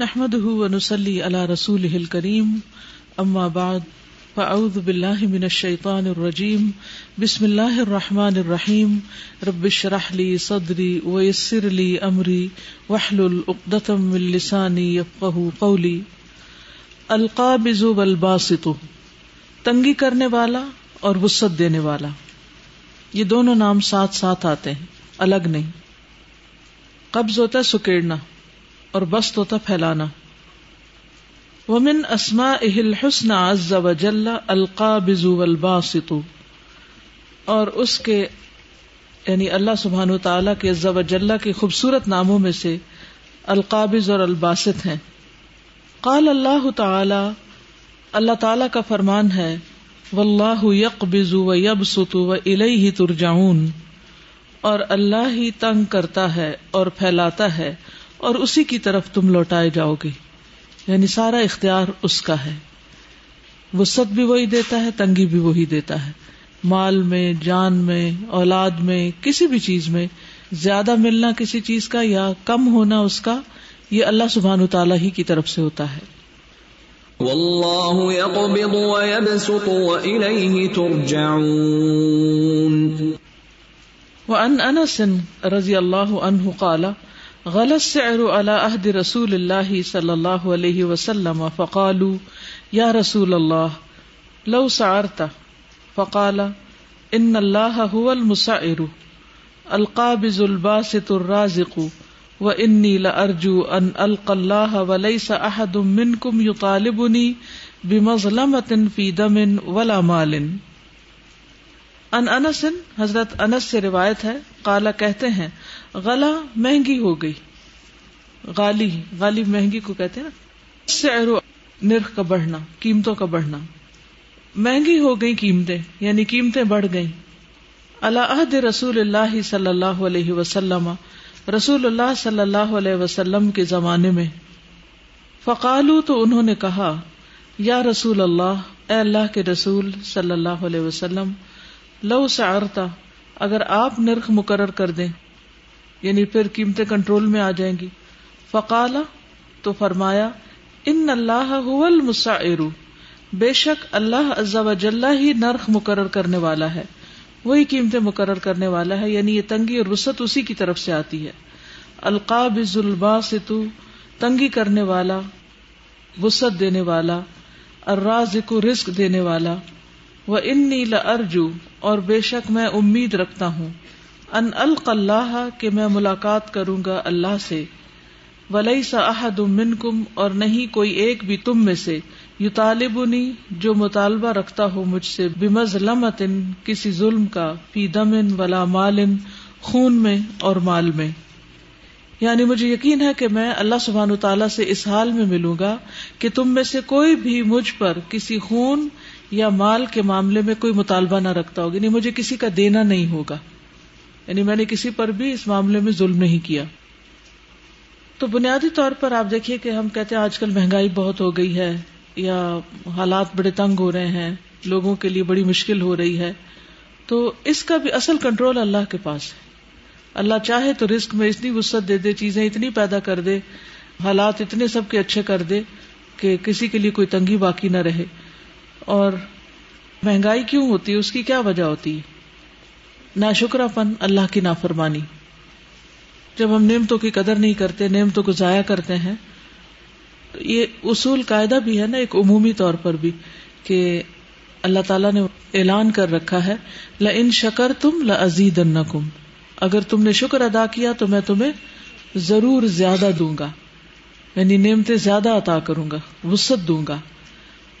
نحمد ونسلی علی رسول کریم اما بعد فاعوذ باللہ من الشیطان الرجیم بسم اللہ الرحمن الرحیم رب اشرح لی صدری ویسر لی امری واحلل عقدۃ من لسانی قولی القابض والباسط، تنگی کرنے والا اور وسعت دینے والا. یہ دونوں نام ساتھ ساتھ آتے ہیں، الگ نہیں. قبض ہوتا ہے، سکیڑنا. اور بست ہوتا پھیلانا۔ ومن اسما اہل حسن عز وجل القابض والباسط۔ اور اس کے یعنی اللہ سبحانہ تعالیٰ کے عز وجل کے خوبصورت ناموں میں سے القابض اور الباسط ہیں۔ قال اللہ تعالی اللہ تعالی کا فرمان ہے واللہ یقبض و یبسط و الیہ ترجعون۔ اور اللہ ہی تنگ کرتا ہے اور پھیلاتا ہے۔ اور اسی کی طرف تم لوٹائے جاؤ گے۔ یعنی سارا اختیار اس کا ہے۔ وسط بھی وہی دیتا ہے تنگی بھی وہی دیتا ہے۔ مال میں جان میں اولاد میں کسی بھی چیز میں زیادہ ملنا کسی چیز کا یا کم ہونا اس کا یہ اللہ سبحان تعالیٰ ہی کی طرف سے ہوتا ہے۔ واللہ يقبض ويبسط وإليه ترجعون۔ وعن انس رضی اللہ عنہ قال غلط السعر على عهد رسول الله صلی اللہ علیہ وسلم فقالوا یا رسول اللہ، لو سعرت، فقال، ان الله هو المسعر القابض الباسط الرازق واني لارجو ان القى الله وليس احد منكم يطالبني بمظلمه في دم ولا مال. ان انس، حضرت انس سے روایت ہے قالا کہتے ہیں غلا مہنگی ہو گئی۔ غالی غالی مہنگی کو کہتے نا۔ نرخ کا بڑھنا، قیمتوں کا بڑھنا۔ مہنگی ہو گئی قیمتیں یعنی قیمتیں بڑھ گئی اللہ عہد رسول اللہ صلی اللہ علیہ وسلم، رسول اللہ صلی اللہ علیہ وسلم کے زمانے میں۔ فقالو تو انہوں نے کہا، یا رسول اللہ، اے اللہ کے رسول صلی اللہ علیہ وسلم، لو سعرتا اگر آپ نرخ مقرر کر دیں۔ یعنی پھر قیمتیں کنٹرول میں آ جائیں گی۔ فقالا تو فرمایا، ان اللہ المسعر۔ بے شک اللہ وجل ہی نرخ مقرر کرنے والا ہے۔ وہی قیمتیں مقرر کرنے والا ہے یعنی یہ تنگی اور وسط اسی کی طرف سے آتی ہے۔ القابض الباسط، تنگی کرنے والا وسط دینے والا، الرازق، رزق دینے والا۔ وہ ان نیل ارجو اور بے شک میں امید رکھتا ہوں۔ ان اللہ کہ میں ملاقات کروں گا اللہ سے۔ ولی سا احد من کم اور نہیں کوئی ایک بھی تم میں سے۔ یو طالبنی جو مطالبہ رکھتا ہو مجھ سے۔ بمز لمتن کسی ظلم کا۔ فی دمن ولا مالن، خون میں اور مال میں۔ یعنی مجھے یقین ہے کہ میں اللہ سبحان تعالیٰ سے اس حال میں ملوں گا کہ تم میں سے کوئی بھی مجھ پر کسی خون یا مال کے معاملے میں کوئی مطالبہ نہ رکھتا ہوگا۔ یعنی مجھے کسی کا دینا نہیں ہوگا۔ یعنی میں نے کسی پر بھی اس معاملے میں ظلم نہیں کیا۔ تو بنیادی طور پر آپ دیکھیے کہ ہم کہتے ہیں آج کل مہنگائی بہت ہو گئی ہے یا حالات بڑے تنگ ہو رہے ہیں، لوگوں کے لیے بڑی مشکل ہو رہی ہے۔ تو اس کا بھی اصل کنٹرول اللہ کے پاس ہے۔ اللہ چاہے تو رسک میں اتنی وسط دے دے، چیزیں اتنی پیدا کر دے، حالات اتنے سب کے اچھے کر دے کہ کسی کے لیے کوئی تنگی باقی نہ رہے۔ اور مہنگائی کیوں ہوتی ہے؟ اس کی کیا وجہ ہوتی ہے؟ نا شکر پن اللہ کی نافرمانی۔ جب ہم نعمتوں کی قدر نہیں کرتے، نعمتوں کو ضائع کرتے ہیں، تو یہ اصول قاعدہ بھی ہے نا، ایک عمومی طور پر بھی کہ اللہ تعالیٰ نے اعلان کر رکھا ہے ل ان شکر تم لزید اگر تم نے شکر ادا کیا تو میں تمہیں ضرور زیادہ دوں گا یعنی نعمتیں زیادہ عطا کروں گا وسط دوں گا۔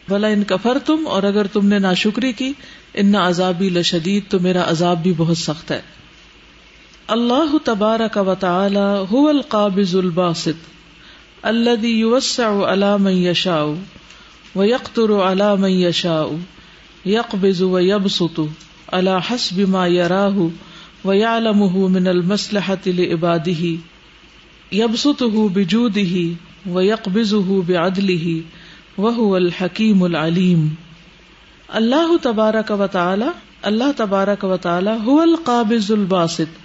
بلا ان کفر تم اور اگر تم نے نا شکری کی ان عذابی لشدید، تو میرا عذاب بھی بہت سخت ہے۔ اللہ تبارک و تعالی هو القابض الباسط الذي يوسع على من يشاء ويقتر على من يشاء يقبض ويبسط على حسب ما يراه ويعلمه من المصلحة لعباده يبسطه بجوده ويقبضه بعدله وہ الحکیم العلیم۔ اللہ تبارک و تعالی، اللہ تبارک و تعالی هو القابض الباسط،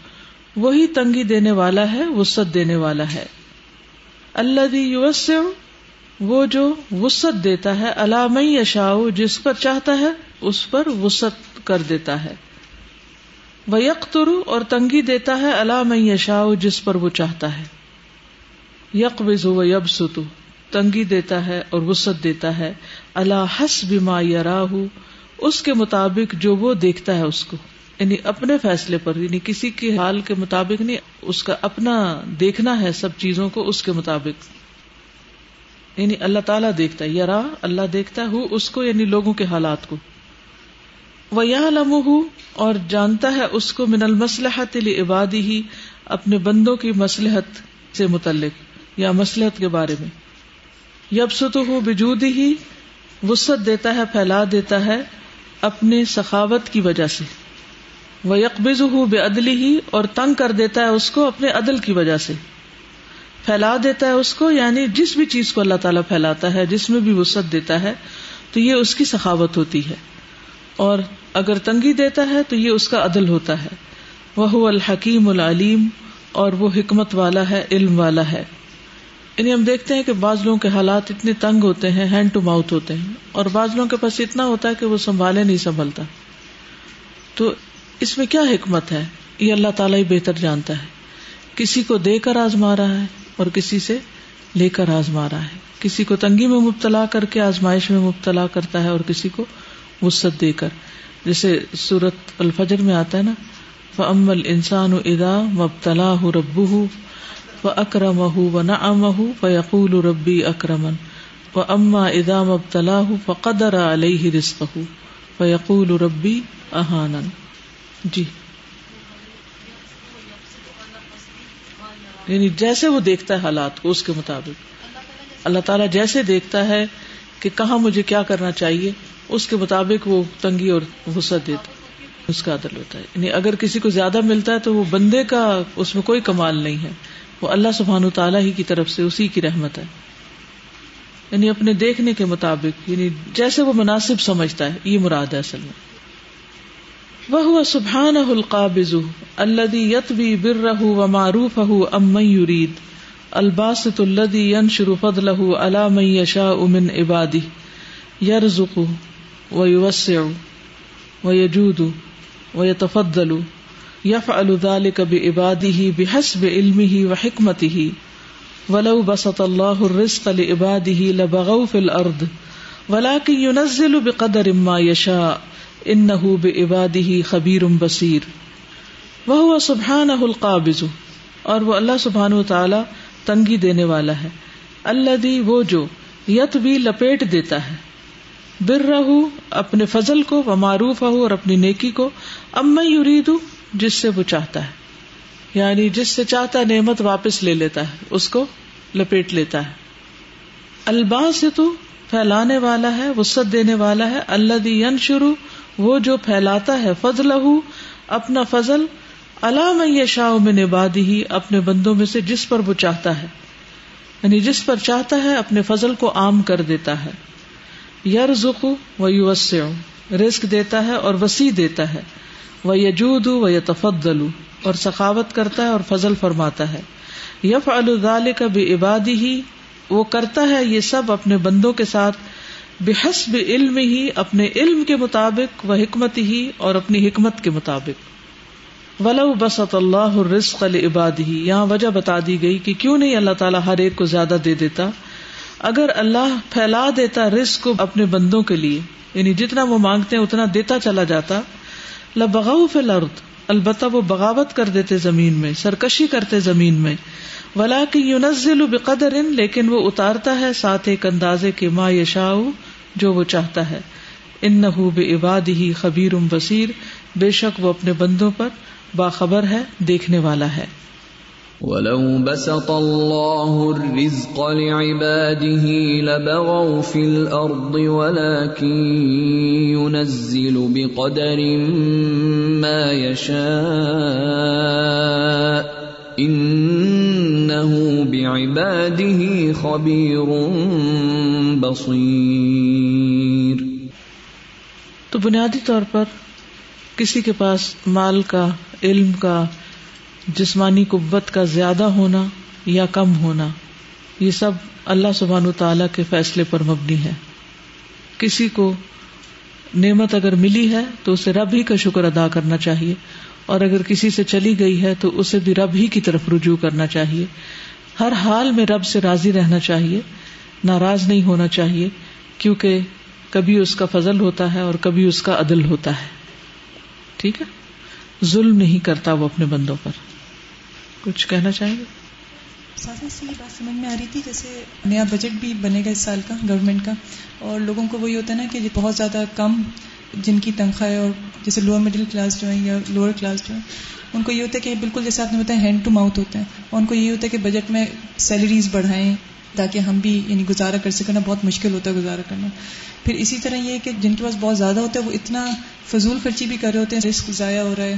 وہی تنگی دینے والا ہے وسط دینے والا ہے۔ اللہ یوسع، وہ جو وسط دیتا ہے علام یشاؤ جس پر چاہتا ہے، اس پر وسط کر دیتا ہے۔ وہ یکترو اور تنگی دیتا ہے علام یشاؤ جس پر وہ چاہتا ہے۔ یک وز و یب ستو تنگی دیتا ہے اور وسط دیتا ہے۔ اللہ حس بیما یا اس کے مطابق جو وہ دیکھتا ہے اس کو۔ یعنی اپنے فیصلے پر یعنی کسی کے حال کے مطابق نہیں، اس کا اپنا دیکھنا ہے سب چیزوں کو اس کے مطابق۔ یعنی اللہ تعالیٰ دیکھتا ہے یا اللہ دیکھتا ہے اس کو یعنی لوگوں کے حالات کو۔ وہ یا لمح اور جانتا ہے اس کو، من المسلحت عبادی ہی اپنے بندوں کی مسلحت سے متعلق، یا مسلحت کے بارے میں۔ یب ست ہوں بجود ہی وسط دیتا ہے، پھیلا دیتا ہے اپنے سخاوت کی وجہ سے۔ وہ یکبز ہوں بے عدلی ہی اور تنگ کر دیتا ہے اس کو اپنے عدل کی وجہ سے۔ پھیلا دیتا ہے اس کو یعنی جس بھی چیز کو اللہ تعالیٰ پھیلاتا ہے، جس میں بھی وسط دیتا ہے، تو یہ اس کی سخاوت ہوتی ہے۔ اور اگر تنگی دیتا ہے، تو یہ اس کا عدل ہوتا ہے۔ وہ الحکیم العلیم اور وہ حکمت والا ہے، علم والا ہے۔ یعنی ہم دیکھتے ہیں کہ بعض لوگوں کے حالات اتنے تنگ ہوتے ہیں ہینڈ ٹو ماؤتھ ہوتے ہیں، اور بعض لوگوں کے پاس اتنا ہوتا ہے کہ وہ سنبھالے نہیں سنبھلتا۔ تو اس میں کیا حکمت ہے؟ یہ اللہ تعالیٰ ہی بہتر جانتا ہے۔ کسی کو دے کر آزما رہا ہے اور کسی سے لے کر آزما رہا ہے۔ کسی کو تنگی میں مبتلا کر کے آزمائش میں مبتلا کرتا ہے اور کسی کو وسط دے کر۔ جیسے سورت الفجر میں آتا ہے نا فمل انسان ادا مبتلا ہُ ربو ہُ و اکرم و نہ فیقول ربی اکرمن و اما ادا مبتلا ہُ فقدر علیہ رزق ہُ فیقول ربی احان جی. یعنی جیسے وہ دیکھتا ہے حالات کو اس کے مطابق. اللہ تعالیٰ جیسے دیکھتا ہے کہ کہاں مجھے کیا کرنا چاہیے، اس کے مطابق وہ تنگی اور وسعت دیتا اس کا عدل ہوتا ہے۔ یعنی اگر کسی کو زیادہ ملتا ہے تو وہ بندے کا اس میں کوئی کمال نہیں ہے۔ وہ اللہ سبحان تعالیٰ ہی کی طرف سے اسی کی رحمت ہے۔ یعنی اپنے دیکھنے کے مطابق یعنی جیسے وہ مناسب سمجھتا ہے، یہ مراد ہے اصل میں۔ وہ سبحان القابز الدی یت بھی بر رہ و معروف ام یرید، الباسط الدی ین شروفد لہ علام یشا امن عبادی یرزق و یوسع و یجود و یتفضل يفعل ذلك بعباده بحسب علمه وحكمته. ولو بسط الله الرزق لعباده لبغوا في الارض ولكن ينزل بقدر ما يشاء. ان بے عبادی خبیر بصیر وہ سبحان القابض. اور وہ اللہ سبحان و تعالی تنگی دینے والا ہے. اللہ وہ جو یت بھی لپیٹ دیتا ہے. بر رہ اپنے فضل کو و معروف ہو اور اپنی نیکی کو. اب میں یرید جس سے وہ چاہتا ہے۔ یعنی جس سے چاہتا ہے نعمت واپس لے لیتا ہے، اس کو لپیٹ لیتا ہے۔ البا سے تو پھیلانے والا ہے وسط دینے والا ہے۔ اللہ دی ین شروع وہ جو پھیلاتا ہے فضل اپنا فضل علام شاہ میں نبادی ہی اپنے بندوں میں سے جس پر وہ چاہتا ہے۔ یعنی جس پر چاہتا ہے، اپنے فضل کو عام کر دیتا ہے۔ یر زخ و یوس رسک دیتا ہے اور وسیع دیتا ہے۔ وہ یجود و یا اور سخاوت کرتا ہے اور فضل فرماتا ہے۔ یف الدال کا بھی عبادی ہی وہ کرتا ہے یہ سب اپنے بندوں کے ساتھ۔ بحسب علم ہی اپنے علم کے مطابق و حکمت ہی اور اپنی حکمت کے مطابق۔ ولو بسط اللہ رزق عباد ہی یہاں وجہ بتا دی گئی کہ کیوں نہیں اللہ تعالیٰ ہر ایک کو زیادہ دے دیتا۔ اگر اللہ پھیلا دیتا رزق کو اپنے بندوں کے لیے یعنی جتنا وہ مانگتے ہیں اتنا دیتا چلا جاتا۔ لبغاؤ فی الارض، البتہ وہ بغاوت کر دیتے زمین میں، سرکشی کرتے زمین میں۔ ولا کہ یونزل بقدر، لیکن وہ اتارتا ہے ساتھ ایک اندازے کے ما یشا جو وہ چاہتا ہے۔ ان نہ بے عباد ہی خبیر بصیر۔ بے شک وہ اپنے بندوں پر باخبر ہے، دیکھنے والا ہے۔ ولو بسط الله الرزق لعباده لبغوا في الأرض ولكن ينزل بقدر ما يشاء. خبیر بصیر تو بنیادی طور پر کسی کے پاس مال کا، علم کا جسمانی قوت کا زیادہ ہونا یا کم ہونا، یہ سب اللہ سبحان و تعالی کے فیصلے پر مبنی ہے۔ کسی کو نعمت اگر ملی ہے تو اسے رب ہی کا شکر ادا کرنا چاہیے، اور اگر کسی سے چلی گئی ہے تو اسے بھی رب ہی کی طرف رجوع کرنا چاہیے۔ ہر حال میں رب سے راضی رہنا چاہیے، ناراض نہیں ہونا چاہیے، کیونکہ کبھی اس کا فضل ہوتا ہے اور کبھی اس کا عدل ہوتا ہے۔ ٹھیک ہے؟ ظلم نہیں کرتا وہ اپنے بندوں پر۔ کچھ کہنا چاہیں گے؟ سادہ سی بات سمجھ میں آ رہی تھی، جیسے نیا بجٹ بھی بنے گا اس سال کا گورنمنٹ کا، اور لوگوں کو وہی ہوتا ہے نا کہ بہت زیادہ کم جن کی تنخواہ ہے، اور جیسے لوور مڈل کلاس جو ہیں یا لوور کلاس جو ہیں، ان کو یہ ہوتا ہے کہ بالکل جیسے آپ نے بتایا ہینڈ ٹو ماؤتھ ہوتے ہیں، اور ان کو یہ ہوتا ہے کہ بجٹ میں سیلریز بڑھائیں تاکہ ہم بھی یعنی گزارا کر سکیں بہت مشکل ہوتا ہے گزارا کرنا۔ پھر اسی طرح یہ کہ جن کے پاس بہت زیادہ ہوتا ہے، وہ اتنا فضول خرچی بھی کر رہے ہوتے ہیں، رسک ضائع ہو رہا ہے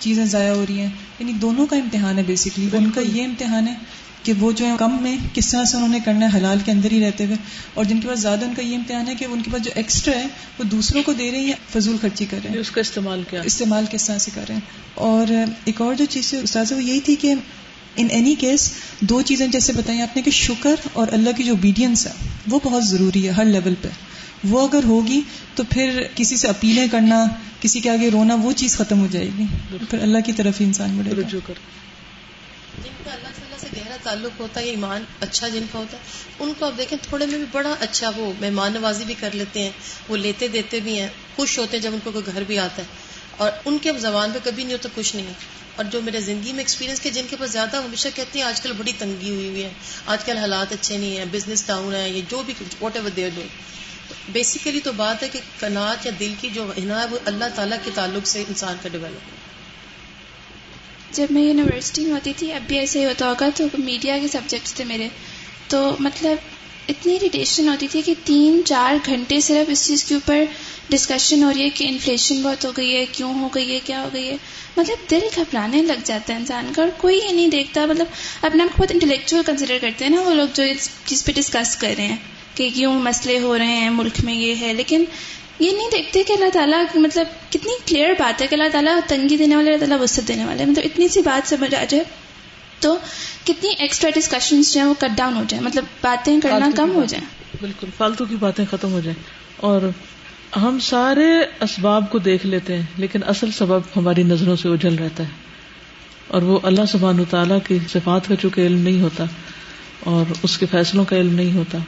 چیزیں ضائع ہو رہی ہیں۔ یعنی دونوں کا امتحان ہے بیسکلی ان کا یہ امتحان ہے کہ وہ جو ہے کم میں کس طرح سے انہوں نے کرنا ہے حلال کے اندر ہی رہتے ہوئے۔ اور جن کے پاس زیادہ ان کا یہ امتحان ہے کہ ان کے پاس جو ایکسٹرا ہے وہ دوسروں کو دے رہے ہیں یا فضول خرچی کر رہے ہیں۔ اس کا استعمال کیا؟ استعمال کس طرح سے کر رہے ہیں۔ اور ایک اور جو چیز استاذ وہ یہی تھی کہ ان اینی کیس دو چیزیں جیسے بتائیں آپ نے کہ شکر اور اللہ کی جو اوبیڈینس ہے وہ بہت ضروری ہے ہر لیول پہ۔ وہ اگر ہوگی تو پھر کسی سے اپیلیں کرنا کسی کے آگے رونا وہ چیز ختم ہو جائے گی۔ پھر اللہ کی طرف ہی انسان بڑھے رجوع کر جن کا اللہ تعالیٰ سے گہرا تعلق ہوتا ہے ایمان اچھا جن کا ہوتا ہے ان کو آپ دیکھیں تھوڑے میں بھی بڑا اچھا وہ مہمان نوازی بھی کر لیتے ہیں وہ لیتے دیتے بھی ہیں خوش ہوتے ہیں جب ان کو کوئی گھر بھی آتا ہے۔ اور ان کے زبان پہ کبھی نہیں ہوتا خوش نہیں۔ اور جو میرے زندگی میں ایکسپیرینس کے جن کے پاس زیادہ ہمیشہ کہتے ہیں آج کل بڑی تنگی ہوئی ہوئی ہے آج کل حالات اچھے نہیں ہیں بزنس ڈاؤن ہے یہ جو بھی whatever they do basically تو بات ہے کہ کناٹ یا دل کی جو ہنا ہے وہ اللہ تعالیٰ کے تعلق سے انسان کا ڈیولپ جب میں یونیورسٹی میں ہوتی تھی، اب بھی ایسے ہی ہوتا ہوگا، تو میڈیا کے سبجیکٹس تھے میرے۔ تو مطلب اتنی اریٹیشن ہوتی تھی کہ تین چار گھنٹے صرف اس چیز کے اوپر ڈسکشن ہو رہی ہے کہ انفلیشن بہت ہو گئی ہے، کیوں ہو گئی ہے، کیا ہو گئی ہے۔ مطلب دل گھبرانے لگ جاتا ہے انسان کا، اور کوئی یہ نہیں دیکھتا۔ مطلب اپنے آپ کو بہت انٹلیکچوئل کنسیڈر کرتے ہیں نا وہ لوگ جو اس چیز پہ ڈسکس کر رہے ہیں۔ کہ کیوں مسئلے ہو رہے ہیں ملک میں یہ ہے۔ لیکن یہ نہیں دیکھتے کہ اللہ تعالیٰ مطلب کتنی کلیئر بات ہے کہ اللہ تعالیٰ تنگی دینے والے اللہ تعالیٰ وسط دینے والے۔ مطلب اتنی سی بات سمجھ آ جائے تو کتنی ایکسٹرا ڈسکشن جو ہیں وہ کٹ ڈاؤن ہو جائیں۔ مطلب باتیں کرنا کم ہو جائیں۔ بالکل فالتو کی باتیں ختم ہو جائیں۔ اور ہم سارے اسباب کو دیکھ لیتے ہیں لیکن اصل سبب ہماری نظروں سے اجل رہتا ہے۔ اور وہ اللہ سبحان تعالیٰ کی صفات کا چونکہ علم نہیں ہوتا اور اس کے فیصلوں کا علم نہیں ہوتا۔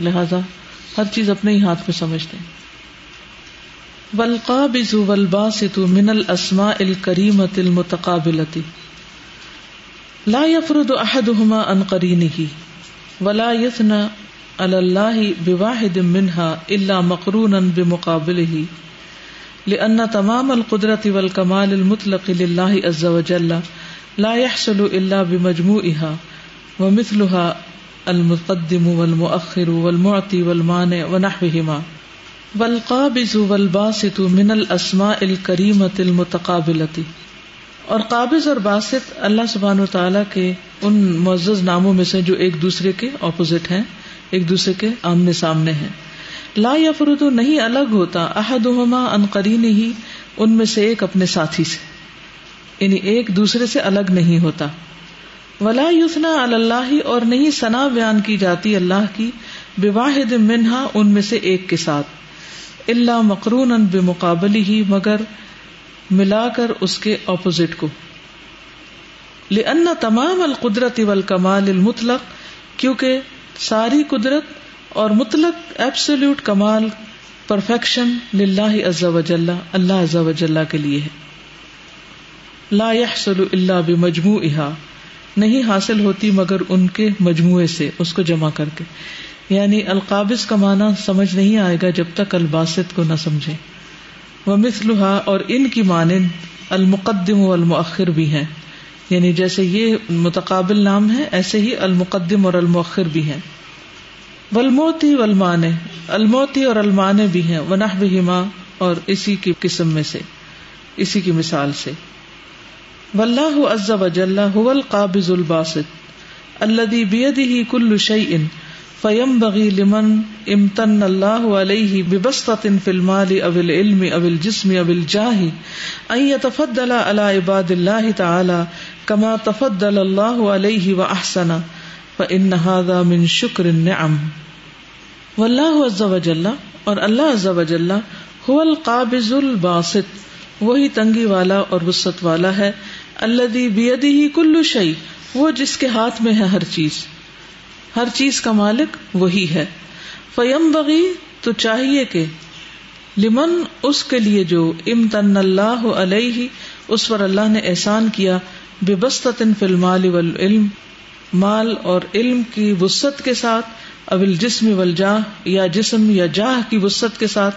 لہذا ہر چیز اپنے ہی ہاتھ میں سمجھتے ہیں۔ والقابض والباسط من الاسماء الكريمة المتقابلة۔ لا يفرد احدهما عن قرينه ولا يثنى على الله بواحد منها الا مقرونا بمقابله لان تمام القدرة والكمال المطلق لله عز وجل لا يحصل الا بمجموعها ومثلها المقدم والمؤخر والمعطي والمانع ونحوهما والقابض والباسط من الاسماء الكريمة المتقابلة اور قابض اور باسط اللہ سبحانہ و تعالیٰ کے ان معزز ناموں میں سے جو ایک دوسرے کے اپوزٹ ہیں، ایک دوسرے کے آمنے سامنے ہیں۔ لا یفرد نہیں الگ ہوتا احدہما ان قرین ہی ان میں سے ایک اپنے ساتھی سے یعنی ایک دوسرے سے الگ نہیں ہوتا۔ ولا یوسنا اللہ اور نہیں ثنا بیان کی جاتی اللہ کی، بواحد منہا ان میں سے ایک کے ساتھ۔ اللہ مقرون بے مقابلی ہی مگر ملا کر اس کے اپوزٹ کو۔ لأن تمام القدرت والکمال المطلق، کیونکہ ساری قدرت اور مطلق ایبسولوٹ کمال پرفیکشن للہ عز و جل، اللہ عز و جل کے لیے ہے۔ لا يحصل الا بمجموعها نہیں حاصل ہوتی مگر ان کے مجموعے سے، اس کو جمع کر کے۔ یعنی القابض کا معنی سمجھ نہیں آئے گا جب تک الباسط کو نہ سمجھے۔ وہ مثلحا اور ان کی مانند المقدم و المؤخر بھی ہیں۔ یعنی جیسے یہ متقابل نام ہے، ایسے ہی المقدم اور المؤخر بھی ہیں۔ ولموتی ولمان الموتی اور المان بھی ہیں۔ ونح بہما اور اسی کی قسم میں سے، اسی کی مثال سے۔ واللہ عز وجل هو القابض الباسط الذي بيده كل شيء فينبغي لمن امتن الله عليه ببسطة في المال او العلم او الجسم او الجاه ان يتفضل على عباد الله تعالى كما تفضل الله عليه واحسن فإن هذا من شکر النعم واللہ عز وجل اور اللہ عز وجل هو القابض الباسط وہی تنگی والا اور وسط والا ہے الذي بيده كل شيء، وہ جس کے ہاتھ میں ہے ہر چیز۔ ہر چیز کا مالک وہی ہے۔ فیم بغی تو چاہیے کہ لمن اس کے لیے جو امتن اللہ علیہ، اس پر اللہ نے احسان کیا بے بست فی المال والعلم، مال اور علم کی وسط کے ساتھ اول جسم والجاہ، یا جسم یا جاہ کی وسط کے ساتھ۔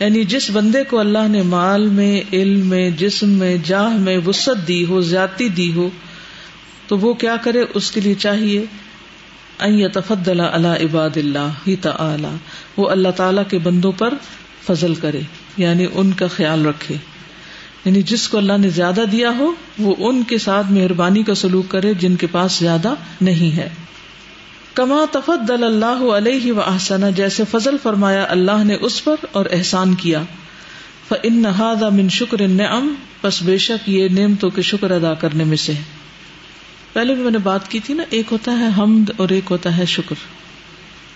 یعنی جس بندے کو اللہ نے مال میں، علم میں، جسم میں، جاہ میں وسط دی ہو، زیادتی دی ہو، تو وہ کیا کرے؟ اس کے لیے چاہیے تفدل اللہ عباد اللہ ہی تعالی، وہ اللہ تعالی کے بندوں پر فضل کرے یعنی ان کا خیال رکھے۔ یعنی جس کو اللہ نے زیادہ دیا ہو، وہ ان کے ساتھ مہربانی کا سلوک کرے جن کے پاس زیادہ نہیں ہے۔ کما تفدل اللہ علیہ و احسن جیسے فضل فرمایا اللہ نے اس پر اور احسان کیا۔ فن من شکر نعم بس بے شک یہ نعمتوں کے شکر ادا کرنے میں سے پہلے بھی میں نے بات کی تھی نا، ایک ہوتا ہے حمد اور ایک ہوتا ہے شکر۔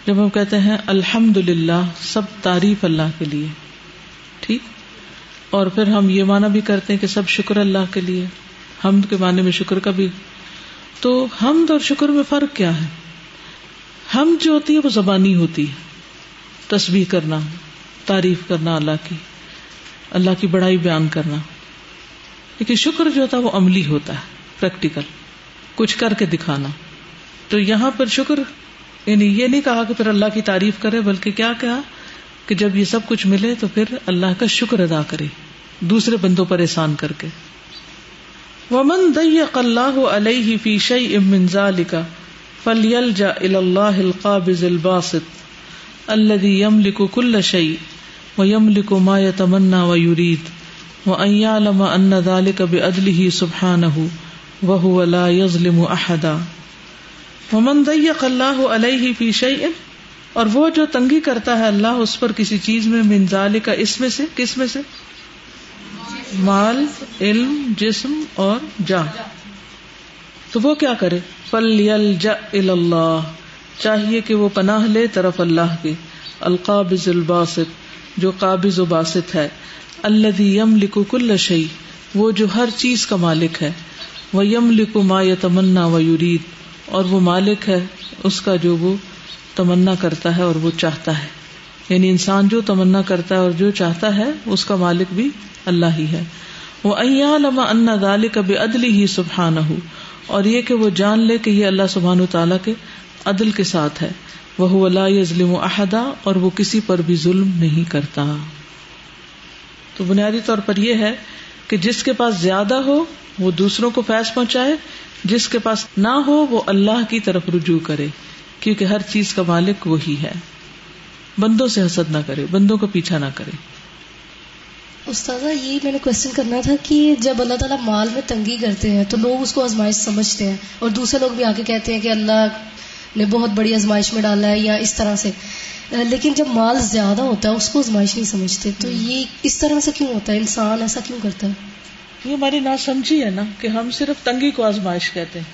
جب ہم کہتے ہیں الحمد للہ سب تعریف اللہ کے لیے، ٹھیک؟ اور پھر ہم یہ مانا بھی کرتے ہیں کہ سب شکر اللہ کے لیے۔ حمد کے معنی میں شکر کا بھی۔ تو حمد اور شکر میں فرق کیا ہے؟ ہم جو ہوتی ہے وہ زبانی ہوتی ہے تصویر کرنا، تعریف کرنا اللہ کی اللہ کی بڑائی بیان کرنا۔ لیکن شکر جو ہوتا ہے وہ عملی ہوتا ہے پریکٹیکل کچھ کر کے دکھانا۔ تو یہاں پر شکر یعنی یہ نہیں کہا کہ پھر اللہ کی تعریف کرے، بلکہ کیا کہا؟ کہ جب یہ سب کچھ ملے تو پھر اللہ کا شکر ادا کرے، دوسرے بندوں پر احسان کر کے۔ ومن دیق اللہ علیہ فی شیء من ذلك فلیلجا الى اللہ القابض الباسط الذي يملك كل شيء ويملك ما يتمنى ويريد وان يعلم ان ذلك بعدله سبحانه وہ لا یظلم احدا ومن ضيق اللہ علیہ فی شیء اور وہ جو تنگی کرتا ہے اللہ اس پر کسی چیز میں من ذالک اس میں سے کس میں سے؟ مال، علم، جسم اور جا تو وہ کیا کرے؟ فل اللہ چاہیے کہ وہ پناہ لے طرف اللہ کے القابض الباسط، جو قابض و باسط ہے۔ اللہ یم لکو کل شعی وہ جو ہر چیز کا مالک ہے۔ وہ یم لکو ما یا تمنا و یورید اور وہ مالک ہے، اس کا جو وہ تمنا کرتا ہے اور وہ چاہتا ہے۔ یعنی انسان جو تمنا کرتا ہے اور جو چاہتا ہے، اس کا مالک بھی اللہ ہی ہے۔ وہ لما ان دال کبھی عدلی ہی سبحان ہو اور یہ کہ وہ جان لے کہ یہ اللہ سبحان و تعالیٰ کے عدل کے ساتھ ہے۔ وہ اللہ ظلم و احدا اور وہ کسی پر بھی ظلم نہیں کرتا۔ تو بنیادی طور پر یہ ہے کہ جس کے پاس زیادہ ہو، وہ دوسروں کو فیض پہنچائے۔ جس کے پاس نہ ہو، وہ اللہ کی طرف رجوع کرے۔ کیونکہ ہر چیز کا مالک وہی ہے۔ بندوں سے حسد نہ کرے، بندوں کو پیچھا نہ کرے۔ استاذہ یہ میں نے کوشچن کرنا تھا کہ جب اللہ تعالیٰ مال میں تنگی کرتے ہیں تو لوگ اس کو آزمائش سمجھتے ہیں اور دوسرے لوگ بھی آ کے کہتے ہیں کہ اللہ نے بہت بڑی آزمائش میں ڈالا ہے یا اس طرح سے۔ لیکن جب مال زیادہ ہوتا ہے اس کو آزمائش نہیں سمجھتے۔ تو یہ اس طرح سے کیوں ہوتا ہے؟ انسان ایسا کیوں کرتا ہے؟ یہ ہماری نا سمجھی ہے نا کہ ہم صرف تنگی کو آزمائش کہتے ہیں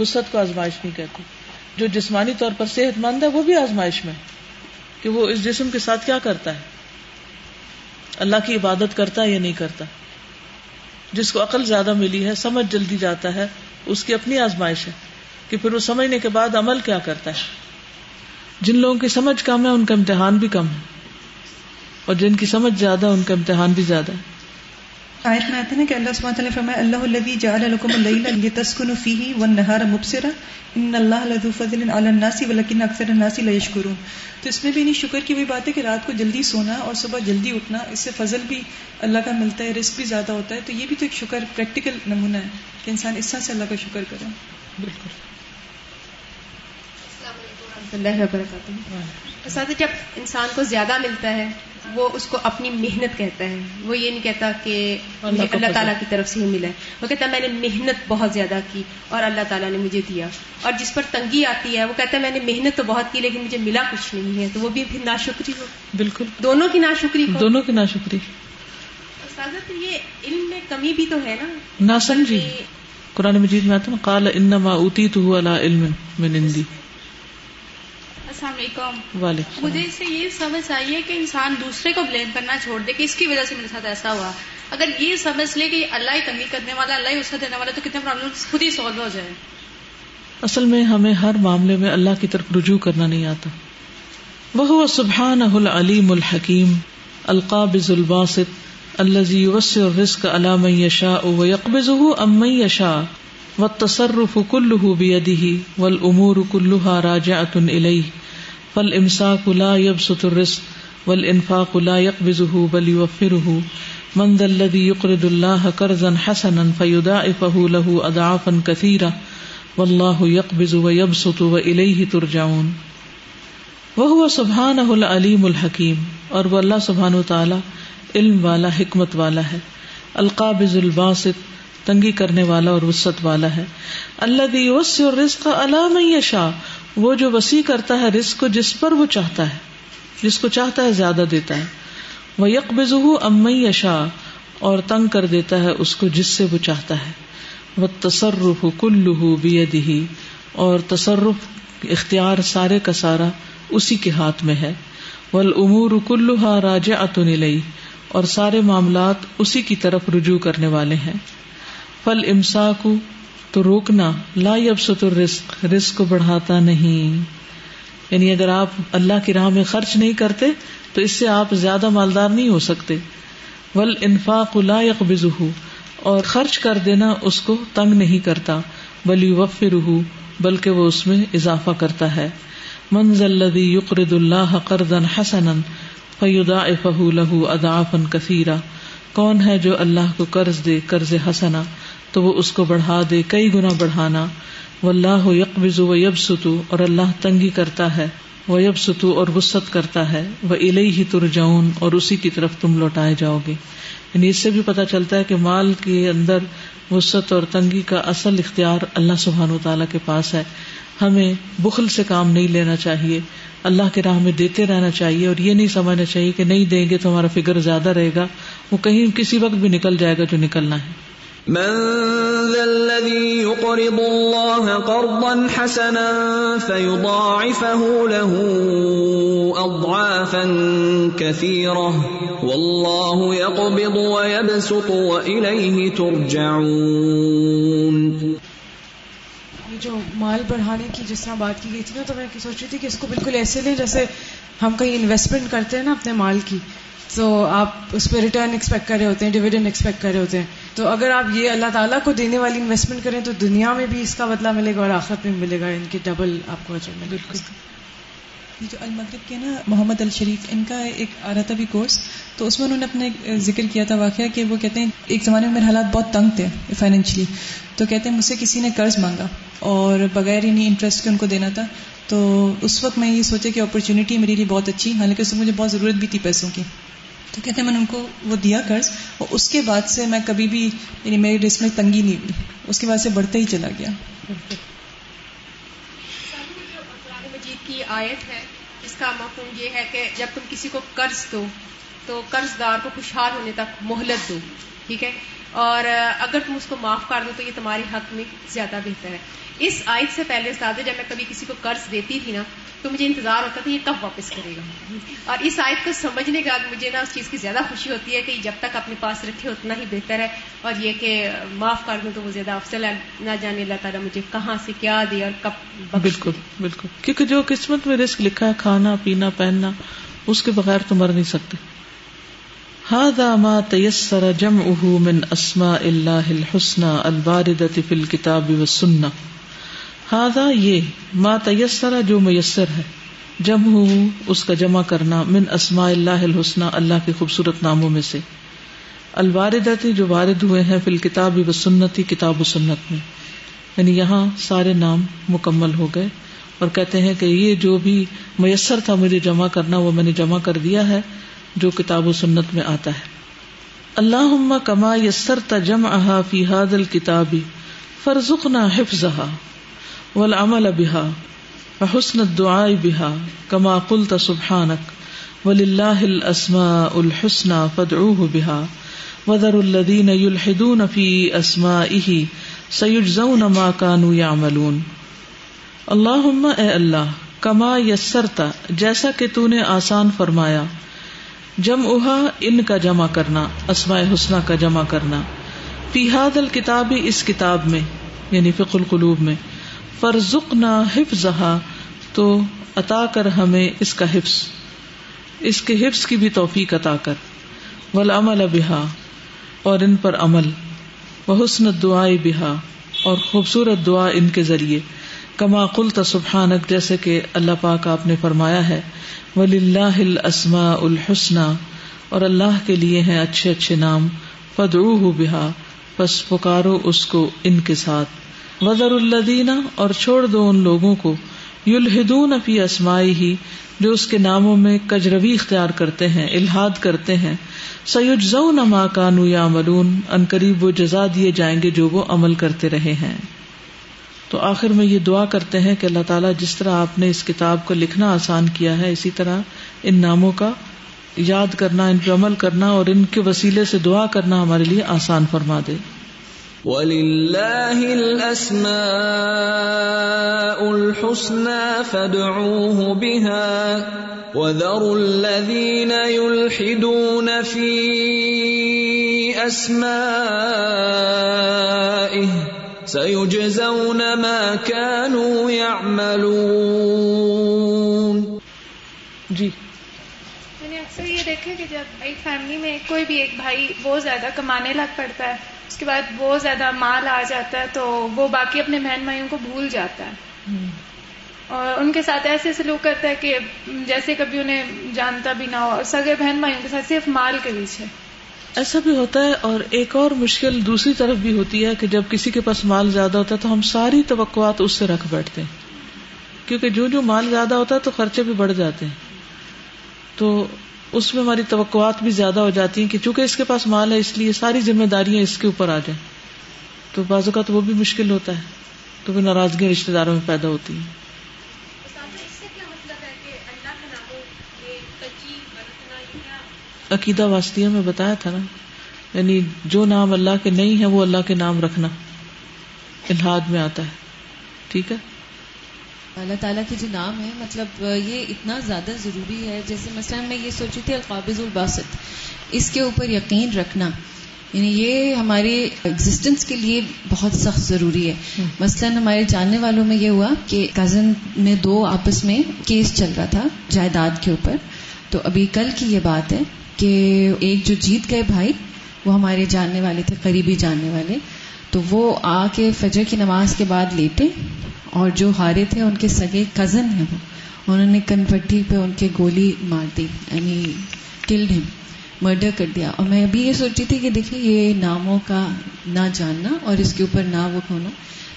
وسط کو آزمائش نہیں کہتے۔ جو جسمانی طور پر صحت مند ہے وہ بھی آزمائش میں کہ وہ اس جسم کے ساتھ کیا کرتا ہے؟ اللہ کی عبادت کرتا ہے یا نہیں کرتا جس کو عقل زیادہ ملی ہے سمجھ جلدی جاتا ہے اس کی اپنی آزمائش ہے کہ پھر وہ سمجھنے کے بعد عمل کیا کرتا ہے جن لوگوں کی سمجھ کم ہے ان کا امتحان بھی کم ہے اور جن کی سمجھ زیادہ ان کا امتحان بھی زیادہ ہے آیت میں آتا ہے نا کہ اللہ سبحانہ تعالیٰ فرمایا، اللہ الذي جعل لكم الليل لتسكنوا فيه والنهار مبصرا۔ ان اللہ لذو فضل على الناس ولكن اکثر الناس لا يشكرون تو اس میں بھی نہیں شکر کی وہی بات ہے کہ رات کو جلدی سونا اور صبح جلدی اٹھنا، اس سے فضل بھی اللہ کا ملتا ہے، رزق بھی زیادہ ہوتا ہے۔ تو یہ بھی تو ایک شکر پریکٹیکل نمونہ ہے کہ انسان اس طرح سے اللہ کا شکر کرے۔ بالکل۔ اللہ وبرکاتہ جب انسان کو زیادہ ملتا ہے وہ اس کو اپنی محنت کہتا ہے۔ وہ یہ نہیں کہتا کہ اللہ تعالیٰ کی طرف سے ہی ملا ہے۔ وہ کہتا ہے میں نے محنت بہت زیادہ کی اور اللہ تعالیٰ نے مجھے دیا۔ اور جس پر تنگی آتی ہے وہ کہتا ہے میں نے محنت تو بہت کی لیکن مجھے ملا کچھ نہیں ہے۔ تو وہ بھی پھر نا شکری ہو۔ بالکل۔ دونوں کی نا شکری دونوں کی نا شکری یہ علم میں کمی بھی تو ہے نا؟ نہ سمجھی قرآن مجید میں آتا نا کال انما اوتی تو علم من اندی۔ السلام علیکم۔ وعلیکم مجھے اس سے یہ سمجھ آئی ہے کہ انسان دوسرے کو بلیم کرنا چھوڑ دے کہ اس کی وجہ سے میرے ساتھ ایسا ہوا۔ اگر یہ سمجھ لے کہ اللہ ہی تنگی کرنے والا اللہ ہی اسے دینے والا تو کتنے پرابلم خود ہی سالو ہو جائے۔ اصل میں ہمیں ہر معاملے میں اللہ کی طرف رجوع کرنا نہیں آتا۔ وہ سبحان العلیم الحکیم القابض الباسط الزی وسع الرزق علام یشا و یقبض ام یشا و تصرف کلہ بیدہ والامور کلها راجعۃ الیہ فالامساک لا يبسط الرزق والانفاق لا يقبضه بل يوفره. من ذا الذي يقرض الله قرضا حسنا فيضاعفه له اضعافا كثيره والله يقبض ويبسط واليه ترجعون. وہ سبحان العلیم الحکیم اور وہ اللہ سبحان و تعالی علم والا، حکمت والا ہے. القابض الباسط تنگی کرنے والا اور وسط والا ہے۔ اللہ وسع الرزق علام یشا وہ جو وسیع کرتا ہے رزق کو جس پر وہ چاہتا ہے، جس کو چاہتا ہے زیادہ دیتا ہے۔ وہ یکبز ام یشا اور تنگ کر دیتا ہے اس کو جس سے وہ چاہتا ہے۔ وہ تصرف کلو بیدہی اور تصرف اختیار سارے کا سارا اسی کے ہاتھ میں ہے۔ ول امور کلوہا راج اتن اور سارے معاملات اسی کی طرف رجوع کرنے والے ہیں۔ فل امسا کو تو روکنا، لا یبسط الرزق، رزق کو بڑھاتا نہیں۔ یعنی اگر آپ اللہ کی راہ میں خرچ نہیں کرتے، تو اس سے آپ زیادہ مالدار نہیں ہو سکتے۔ ول انفاق لا یقبض اور خرچ کر دینا اس کو تنگ نہیں کرتا۔ بلی وفر بلکہ وہ اس میں اضافہ کرتا ہے۔ منز الذي يقرض الله قرضا حسنا فيضاعفه له اضعافا كثيرا کون ہے جو اللہ کو قرض دے، قرض حسنا تو وہ اس کو بڑھا دے، کئی گنا بڑھانا۔ واللہ یقبض ویبسط، اور اللہ تنگی کرتا ہے۔ ویبسط، اور وسط کرتا ہے۔ وہ الیہ ترجعون، اور اسی کی طرف تم لوٹائے جاؤ گے۔ یعنی اس سے بھی پتہ چلتا ہے کہ مال کے اندر وسط اور تنگی کا اصل اختیار اللہ سبحانہ و تعالیٰ کے پاس ہے۔ ہمیں بخل سے کام نہیں لینا چاہیے۔ اللہ کے راہ میں دیتے رہنا چاہیے، اور یہ نہیں سمجھنا چاہیے کہ نہیں دیں گے تو ہمارا فکر زیادہ رہے گا۔ وہ کہیں کسی وقت بھی نکل جائے گا جو نکلنا ہے۔ من ذا الذي يقرض الله قرضا حسنا فيضاعفه له اضعافا كثيره والله يقبض ويبسط واليه ترجعون. جو مال بڑھانے کی جس طرح بات کی گئی تھی نا، تو میں سوچ رہی تھی کہ اس کو بالکل ایسے لیں جیسے ہم کہیں انویسٹمنٹ کرتے ہیں نا اپنے مال کی. تو آپ اس پہ ریٹرن ایکسپیکٹ کر رہے ہوتے ہیں ڈویڈنڈ ایکسپیکٹ کر رہے ہوتے ہیں۔ تو اگر آپ یہ اللہ تعالیٰ کو دینے والی انویسٹمنٹ کریں تو دنیا میں بھی اس کا بدلہ ملے گا اور آخرت میں ملے گا، ان کی ڈبل آپ کو اچھا بالکل۔ یہ جو المغرب کے نا محمد الشریف، ان کا ایک آ رہا تھا بھی کورس تو اس میں انہوں نے اپنے ذکر کیا تھا واقعہ کہ وہ کہتے ہیں، ایک زمانے میں میرے حالات بہت تنگ تھے فائنینشلی تو کہتے ہیں، مجھ سے کسی نے قرض مانگا اور بغیر ہی نہیں انٹرسٹ کے ان کو دینا تھا۔ تو اس وقت میں یہ سوچا کہ اپرچونیٹی میرے لیے بہت اچھی حالانکہ اس میں مجھے بہت ضرورت بھی تھی پیسوں کی۔ تو کہتے ہیں میں نے ان کو وہ دیا قرض اور اس کے بعد سے میں کبھی بھی یعنی میری ڈریس میں تنگی نہیں ہوئی۔ اس کے بعد سے بڑھتے ہی چلا گیا۔ مجید کی آیت ہے۔ اس کا مفہوم یہ ہے کہ جب تم کسی کو قرض دو، تو قرض دار کو خوشحال ہونے تک مہلت دو، ٹھیک ہے؟ اور اگر تم اس کو معاف کر دو، تو یہ تمہاری حق میں زیادہ بہتر ہے۔ اس آیت سے پہلے ساتھ جب میں کبھی کسی کو قرض دیتی تھی نا، تو مجھے انتظار ہوتا تھا یہ کب واپس کرے گا۔ اور اس آیت کو سمجھنے کے بعد مجھے نا اس چیز کی زیادہ خوشی ہوتی ہے کہ جب تک اپنے پاس رکھے اتنا ہی بہتر ہے۔ اور یہ کہ معاف کر دوں تو وہ زیادہ افضل ہے۔ نہ جانے اللہ تعالیٰ مجھے کہاں سے کیا دے اور کب بالکل بالکل۔ کیونکہ جو قسمت میں رسک لکھا ہے، کھانا، پینا، پہننا، اس کے بغیر تو مر نہیں سکتے۔ هذا ما تيسر جمعه من اسماء الله الحسنى الباردة في الكتاب والسنة۔ ہاضا یہ ما تیسر جو میسر ہے جم ہو، اس کا جمع کرنا من اسماء اللہ الحسن اللہ کے خوبصورت ناموں میں سے۔ الواردتی جو وارد ہوئے ہیں فی الکتاب و سنتی کتاب و سنت میں۔ یعنی یہاں سارے نام مکمل ہو گئے۔ اور کہتے ہیں کہ یہ جو بھی میسر تھا مجھے جمع کرنا، وہ میں نے جمع کر دیا ہے، جو کتاب و سنت میں آتا ہے۔ اللہ کما یسر تجم احا فی حاد الکتابی فرزقنا حفظہ والعمل بها وحسن الدعاء بها كما قلت سبحانك ولله الاسماء الحسنى فادعوه بها وذروا الذين يلحدون في اسمائه سیجزون ما کانو یعملون اللہم اے اللہ کما یسرتا جیسا کہ تو نے آسان فرمایا جم اہا ان کا جمع کرنا اسماء حسنہ کا جمع کرنا فی حاد الکتاب اس کتاب میں یعنی فق القلوب میں فرزقنا حفظہا، تو عطا کر ہمیں اس کا حفظ۔ اس کے حفظ کی بھی توفیق عطا کر۔ والعمل بہا، اور ان پر عمل۔ وہ حسن دعائیں بہا، اور خوبصورت دعا ان کے ذریعے۔ کما قلت سبحانک، جیسے کہ اللہ پاک آپ نے فرمایا ہے۔ ولی اللہ السما الحسن اور اللہ کے لیے ہیں اچھے اچھے نام۔ فدعوہ بہا، پس پکارو اس کو ان کے ساتھ۔ وزر الدینہ اور چھوڑ دو ان لوگوں کو یلحدون فی اسمائی ہی جو اس کے ناموں میں کجروی اختیار کرتے ہیں الحاد کرتے ہیں۔ سید ما کانو یا ملون ان قریب وہ جزا دیے جائیں گے جو وہ عمل کرتے رہے ہیں۔ تو آخر میں یہ دعا کرتے ہیں کہ اللہ تعالیٰ جس طرح آپ نے اس کتاب کو لکھنا آسان کیا ہے، اسی طرح ان ناموں کا یاد کرنا، ان پہ عمل کرنا، اور ان کے وسیلے سے دعا کرنا ہمارے لیے آسان فرما دے۔ وَلِلَّهِ الْأَسْمَاءُ الْحُسْنَى فَادْعُوهُ بِهَا وَذَرُوا الَّذِينَ يُلْحِدُونَ فِي أَسْمَائِهِ سَيُجْزَوْنَ مَا كَانُوا يَعْمَلُونَ جی۔ میں نے اکثر یہ دیکھا کہ جب ایک فیملی میں کوئی بھی ایک بھائی بہت زیادہ کمانے لگ پڑتا ہے اس کے بعد بہت زیادہ مال آ جاتا ہے تو وہ باقی اپنے بہن بھائیوں کو بھول جاتا ہے۔ اور ان کے ساتھ ایسے سلوک کرتا ہے کہ جیسے کبھی انہیں جانتا بھی نہ ہو اور سگے بہن بھائیوں کے ساتھ صرف مال کے پیچھے۔ ایسا بھی ہوتا ہے اور ایک اور مشکل دوسری طرف بھی ہوتی ہے کہ جب کسی کے پاس مال زیادہ ہوتا ہے تو ہم ساری توقعات اس سے رکھ بیٹھتے ہیں۔ کیونکہ جو جو مال زیادہ ہوتا ہے تو خرچے بھی بڑھ جاتے ہیں۔ تو اس میں ہماری توقعات بھی زیادہ ہو جاتی ہیں کہ چونکہ اس کے پاس مال ہے اس لیے ساری ذمہ داریاں اس کے اوپر آ جائیں۔ تو بعض اوقات وہ بھی مشکل ہوتا ہے تو پھر ناراضگیاں رشتے داروں میں پیدا ہوتی ہیں۔ عقیدہ واسطیہ میں بتایا تھا نا۔ یعنی جو نام اللہ کے نہیں ہے وہ اللہ کے نام رکھنا الحاد میں آتا ہے۔ ٹھیک ہے؟ اللہ تعالیٰ کے جو نام ہے مطلب یہ اتنا زیادہ ضروری ہے۔ جیسے مثلاً میں یہ سوچی تھی القابض الباسط اس کے اوپر یقین رکھنا۔ یعنی یہ ہمارے ایگزٹینس کے لیے بہت سخت ضروری ہے۔ مثلاً ہمارے جاننے والوں میں یہ ہوا کہ کزن میں دو آپس میں کیس چل رہا تھا جائیداد کے اوپر۔ تو ابھی کل کی یہ بات ہے کہ ایک جو جیت گئے بھائی وہ ہمارے جاننے والے تھے قریبی جاننے والے۔ تو وہ آ کے فجر کی نماز کے بعد لیتے اور جو ہارے تھے ان کے سگے کزن ہیں وہ۔ انہوں نے کنپٹی پہ ان کے گولی مار دی یعنی کلڈ ہم مرڈر کر دیا۔ اور میں ابھی یہ سوچی تھی کہ دیکھیں، یہ ناموں کا نہ جاننا اور اس کے اوپر نہ وہ ہونا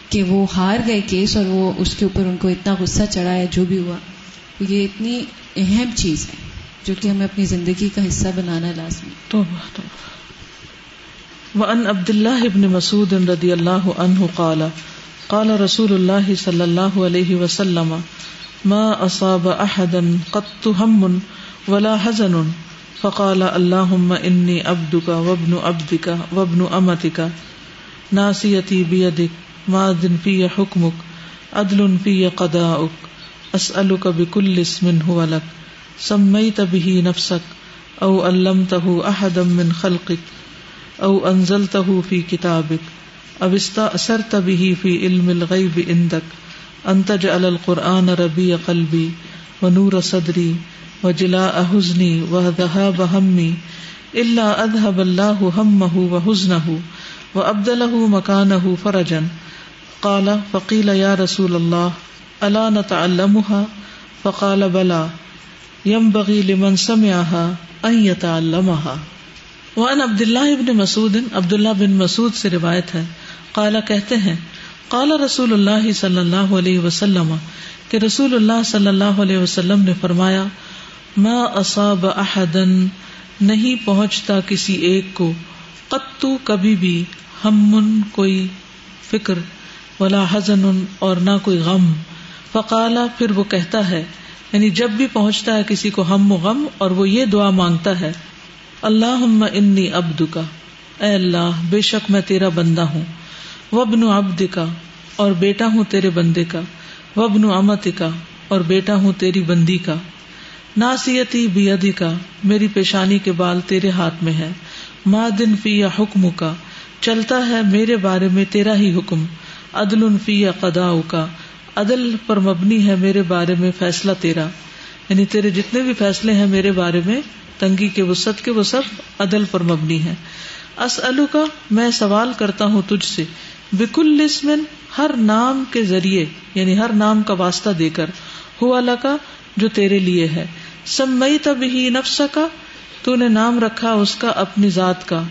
کہ وہ ہار گئے کیس اور وہ اس کے اوپر ان کو اتنا غصہ چڑھا ہے، جو بھی ہوا۔ یہ اتنی اہم چیز ہے جو کہ ہمیں اپنی زندگی کا حصہ بنانا لازمی۔ تو وان عبد الله ابن مسعود رضی اللہ عنہ قال قال رسول اللہ صلی اللہ علیہ وسلم، ما اصاب احدا قط هم ولا حزن. فقال اللهم اني عبدك وابن عبدك وابن امتك ناسيتي بيدك ماض في حكمك عدل في قضاؤك اسالك بكل اسم هو لك سميت به نفسك او علمته احدا من خلقك او انزلته في كتابك اب استأثرت به في علم الغيب عندك ان تجعل القرآن ربيع قلبي ونور صدري وجلاء حزني وذهاب همي الا اذهب الله همه وحزنه وابدله مكانه فرجا. قال، فقيل، يا رسول الله الا نتعلمها؟ فقال، بلى، ينبغي لمن سمعها ان يتعلمها. وان عبد الله بن مسعود، عبد الله بن مسعود سے روایت ہے قالا کہتے ہیں، قالا رسول اللہ صلی اللہ علیہ وسلم، کہ رسول اللہ صلی اللہ علیہ وسلم نے فرمایا، ما اصاب احدن، نہیں پہنچتا کسی ایک کو، قطو کبھی بھی ہم کوئی فکر، ولا حزن اور نہ کوئی غم۔ فقالا، پھر وہ کہتا ہے یعنی جب بھی پہنچتا ہے کسی کو ہم و غم، اور وہ یہ دعا مانگتا ہے اللہ انی ابد کا اے اللہ، بے شک میں تیرا بندہ ہوں۔ وبن ابد کا اور بیٹا ہوں تیرے بندے کا وبن امت کا اور بیٹا ہوں تیری بندی کا۔ ناسیتی بیدی کا، میری پیشانی کے بال تیرے ہاتھ میں ہے۔ ما دن فی یا حکم کا چلتا ہے میرے بارے میں تیرا ہی حکم۔ عدل فی یا قدا کا عدل پر مبنی ہے میرے بارے میں فیصلہ تیرا۔ یعنی تیرے جتنے بھی فیصلے ہیں میرے بارے میں، تنگی کے وسط کے وہ سب عدل پر مبنی ہے۔ اسلو کا میں سوال کرتا ہوں تجھ سے بکل لسمن ہر نام کے ذریعے یعنی ہر نام کا واسطہ دے کر ہو اللہ کا جو تیرے لیے ہے۔ سمئی تب ہی نفس کا تو نے نام رکھا اس کا اپنی ذات کا۔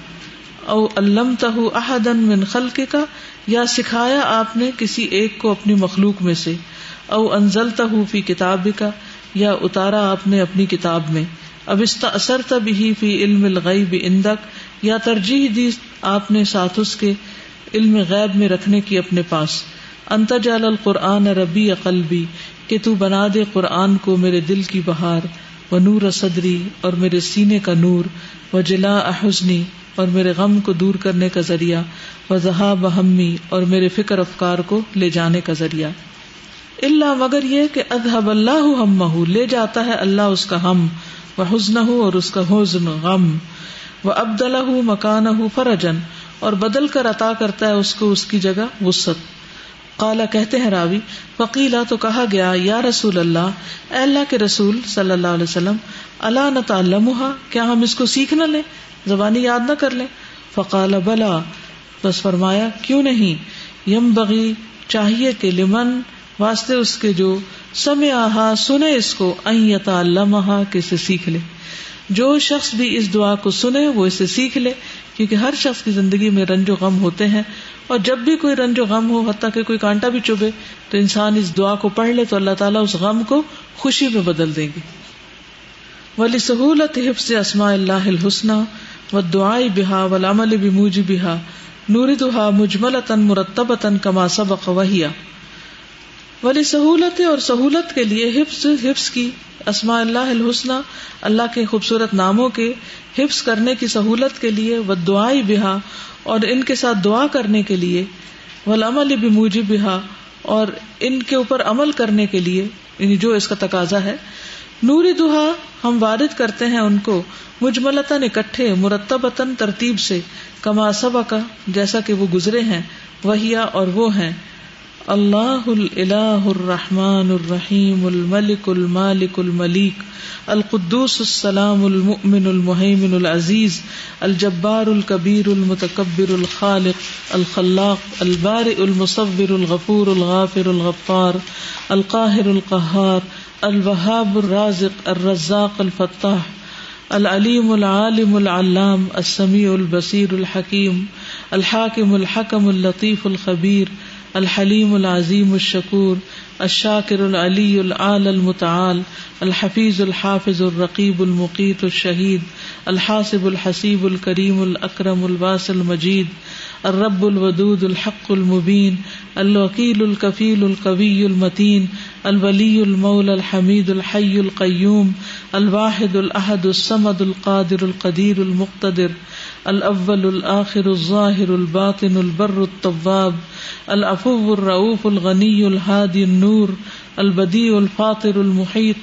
او علم تہ احدن من خلق کا یا سکھایا آپ نے کسی ایک کو اپنی مخلوق میں سے۔ او انزل تہ فی کتاب کا یا اتارا آپ نے اپنی کتاب میں۔ اب اس اثر تب ہی فی علم الغیب اندک، یا ترجیح دی آپ نے ساتھ اس کے۔ علم غیب میں رکھنے کی اپنے پاس۔ انتجال القرآن ربی قلبی، کہ تو بنا دے قرآن کو میرے دل کی بہار۔ و نور صدری، اور میرے سینے کا نور۔ و جلا احسنی اور میرے غم کو دور کرنے کا ذریعہ۔ و زہا بہمی اور میرے فکر افکار کو لے جانے کا ذریعہ۔ اللہ مگر یہ کہ ادہب اللہ ہم لے جاتا ہے اللہ اس کا ہم۔ وہ حسن ہو اور اس کا حزن غم۔ وہ ابد الح مکان ہوں فرجن اور بدل کر عطا کرتا ہے اس کو، اس کی جگہ وسط کالا کہتے ہیں راوی فقیلا تو کہا گیا، یا رسول اللہ، اے اللہ کے رسول صلی اللہ علیہ وسلم اللہ نہ تعلم کیا ہم اس کو سیکھ نہ لیں؟ زبانی یاد نہ کر لیں؟ فقال، بلا۔ بس فرمایا، کیوں نہیں؟ یم بغی چاہیے کہ لمن، واسطے اس کے جو سمے آہا سنے اس کو اللہ کہ اسے سیکھ لے۔ جو شخص بھی اس دعا کو سنے، وہ اسے سیکھ لے۔ کیونکہ ہر شخص کی زندگی میں رنج و غم ہوتے ہیں اور جب بھی کوئی رنج و غم ہو، حتیٰ کہ کوئی کانٹا بھی چبے تو انسان اس دعا کو پڑھ لے تو اللہ تعالیٰ اس غم کو خوشی میں بدل دیں گے۔ ولی سہولت حفظ اسماء اللہ الحسن و دعائی بحا ولامل بموج بحا نور دہا مجمل تن مرتب تن کما سبق وحیا ولی سہولت اور سہولت کے لیے حفظ حفظ کی اسماء اللہ الحسن اللہ کے خوبصورت ناموں کے حفظ کرنے کی سہولت کے لیے و دعائی بحا اور ان کے ساتھ دعا کرنے کے لیے ولامل بموجب بحا اور ان کے اوپر عمل کرنے کے لیے یعنی جو اس کا تقاضا ہے۔ نور دہا، ہم وارد کرتے ہیں ان کو، مجملتاً اکٹھے، مرتبتاً ترتیب سے، کما سبا کا جیسا کہ وہ گزرے ہیں، وہیا اور وہ ہیں۔ اللہ الہ الرحمن الرحیم الملک المالک الملیک القدوس السلام المؤمن المحیمن العزیز الجبار الکبیر المتکبر الخالق الخلاق البارئ المصور الغفور الغافر الغفار القاہر القہار الوهاب الرازق الرزاق الفتاح العلیم العالم العلام السمیع البصیر الحکیم الحاکم الحکم اللطیف الخبیر الحلیم العظیم الشکور، الشاکر العلی العال المتعال، الحفیظ الحافظ الرقیب المقیت الشہید الحاصب الحسیب الکریم الاکرم الباس المجید، الرب الودود الحق المبین، الوکیل الکفیل القوی المتین، الولی المول الحمید الحی القیوم، الواحد الاحد الصمد القادر القدیر المقتدر الاول الآخر الظاهر الباطن البر الطواب العفو الرؤوف الغنی الهادي النور البديع الفاطر المحيط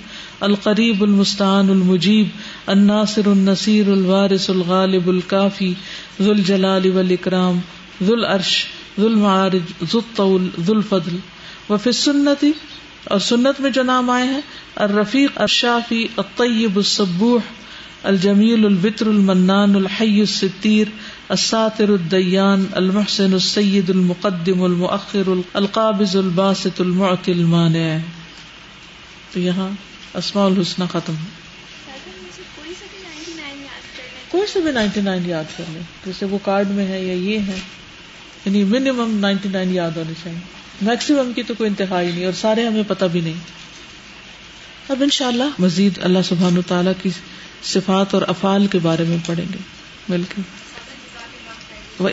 القریب المستعان المجیب الناصر النصير الوارث الغالب الكافي ذو الجلال والاکرام ذو العرش ذو المعارج ذو الطول ذو الفضل. وفي السنة، اور سنت میں جو نام آئے ہیں، الرفیق الشافی الطیب الصبوح الجمیل البطر المنان الحی الستیر الساطر الدیان المحسن السید المقدم المؤخر القابض الباسط المعطي المانع تو یہاں اسماء الحسنہ ختم کوئی سے بھی نائنٹی نائن یاد کر لیں جیسے وہ کارڈ میں ہے یا یہ ہے۔ یعنی منیمم نائنٹی نائن یاد ہونے چاہیے۔ میکسیمم کی تو کوئی انتہا ہی نہیں، اور سارے ہمیں پتہ بھی نہیں۔ اب انشاءاللہ مزید اللہ سبحان تعالیٰ کی صفات اور افعال کے بارے میں پڑھیں گے۔ مل کے وہ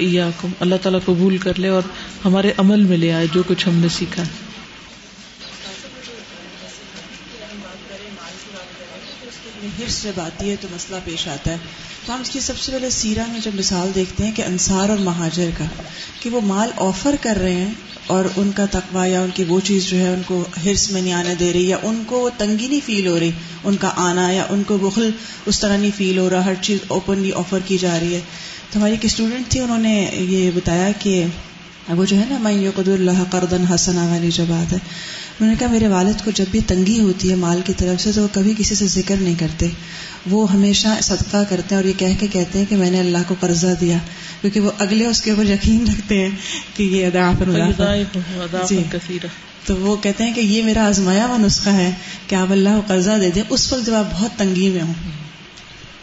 اللہ تعالیٰ قبول کر لے اور ہمارے عمل میں لے آئے جو کچھ ہم نے سیکھا۔ ہے ہرس جب آتی ہے تو مسئلہ پیش آتا ہے۔ تو ہم اس کی سب سے پہلے سیرا میں جب مثال دیکھتے ہیں کہ انصار اور مہاجر کا، کہ وہ مال آفر کر رہے ہیں اور ان کا تقوی یا ان کی وہ چیز جو ہے ان کو ہرس میں نہیں آنے دے رہی یا ان کو وہ تنگی نہیں فیل ہو رہی، ان کا آنا یا ان کو بخل اس طرح نہیں فیل ہو رہا، ہر چیز اوپنلی آفر کی جا رہی ہے۔ تو ہماری ایک اسٹوڈنٹ تھی، انہوں نے یہ بتایا کہ وہ جو ہے نا میں یقد اللہ قردن حسن والی جو بات ہے انہوں نے کہا میرے والد کو جب بھی تنگی ہوتی ہے مال کی طرف سے تو وہ کبھی کسی سے ذکر نہیں کرتے۔ وہ ہمیشہ صدقہ کرتے ہیں اور یہ کہہ کے کہتے ہیں کہ میں نے اللہ کو قرضہ دیا۔ کیونکہ وہ اگلے اس کے اوپر یقین رکھتے ہیں کہ یہ ادا جی۔ تو وہ کہتے ہیں کہ یہ میرا آزمایا ہوا نسخہ ہے کہ آپ اللہ کو قرضہ دے دیں۔ اس وقت جب آپ بہت تنگی میں ہوں۔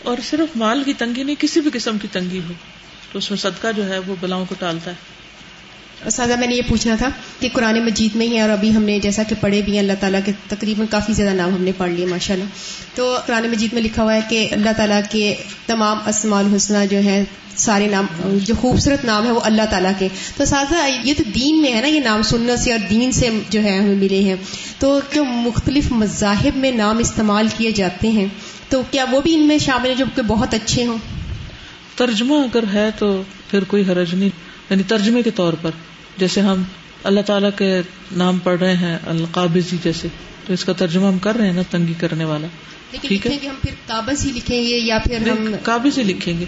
اور صرف مال کی تنگی نہیں کسی بھی قسم کی تنگی ہو تو اس میں صدقہ جو ہے وہ بلاؤں کو ٹالتا ہے۔ سادہ، میں نے یہ پوچھنا تھا کہ قرآن مجید میں ہی اور ابھی ہم نے، جیسا کہ پڑھے بھی ہیں، اللہ تعالیٰ کے تقریباً کافی زیادہ نام ہم نے پڑھ لیے ماشاء اللہ تو قرآن مجید میں لکھا ہوا ہے کہ اللہ تعالیٰ کے تمام اسماء الحسنہ جو ہے سارے نام، جو خوبصورت نام ہے وہ اللہ تعالیٰ کے۔ تو سادہ، یہ تو دین میں ہے نا، یہ نام سننے سے اور دین سے جو ہے ہمیں ملے ہیں۔ تو جو مختلف مذاہب میں نام استعمال کیے جاتے ہیں، تو کیا وہ بھی ان میں شامل ہیں جو کہ بہت اچھے ہوں؟ ترجمہ اگر ہے تو پھر کوئی حرج نہیں۔ یعنی ترجمے کے طور پر جیسے ہم اللہ تعالیٰ کے نام پڑھ رہے ہیں القابضی جیسے تو اس کا ترجمہ ہم کر رہے ہیں نا تنگی کرنے والا۔ ٹھیک ہے؟ ہم پھر کابز ہی لکھیں گے یا پھر ہم کابز ہی لکھیں گے۔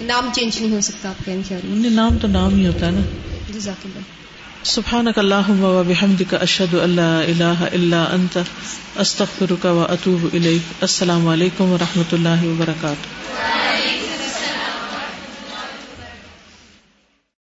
نام چینج نہیں ہو سکتا آپ کا نام تو نام ہی ہوتا ہے نا۔ جزاک اللہ سبحانك اللهم وبحمدك اشهد ان لا اله الا انت استغفرك واتوب اليك السلام علیکم و رحمۃ اللہ وبرکاتہ۔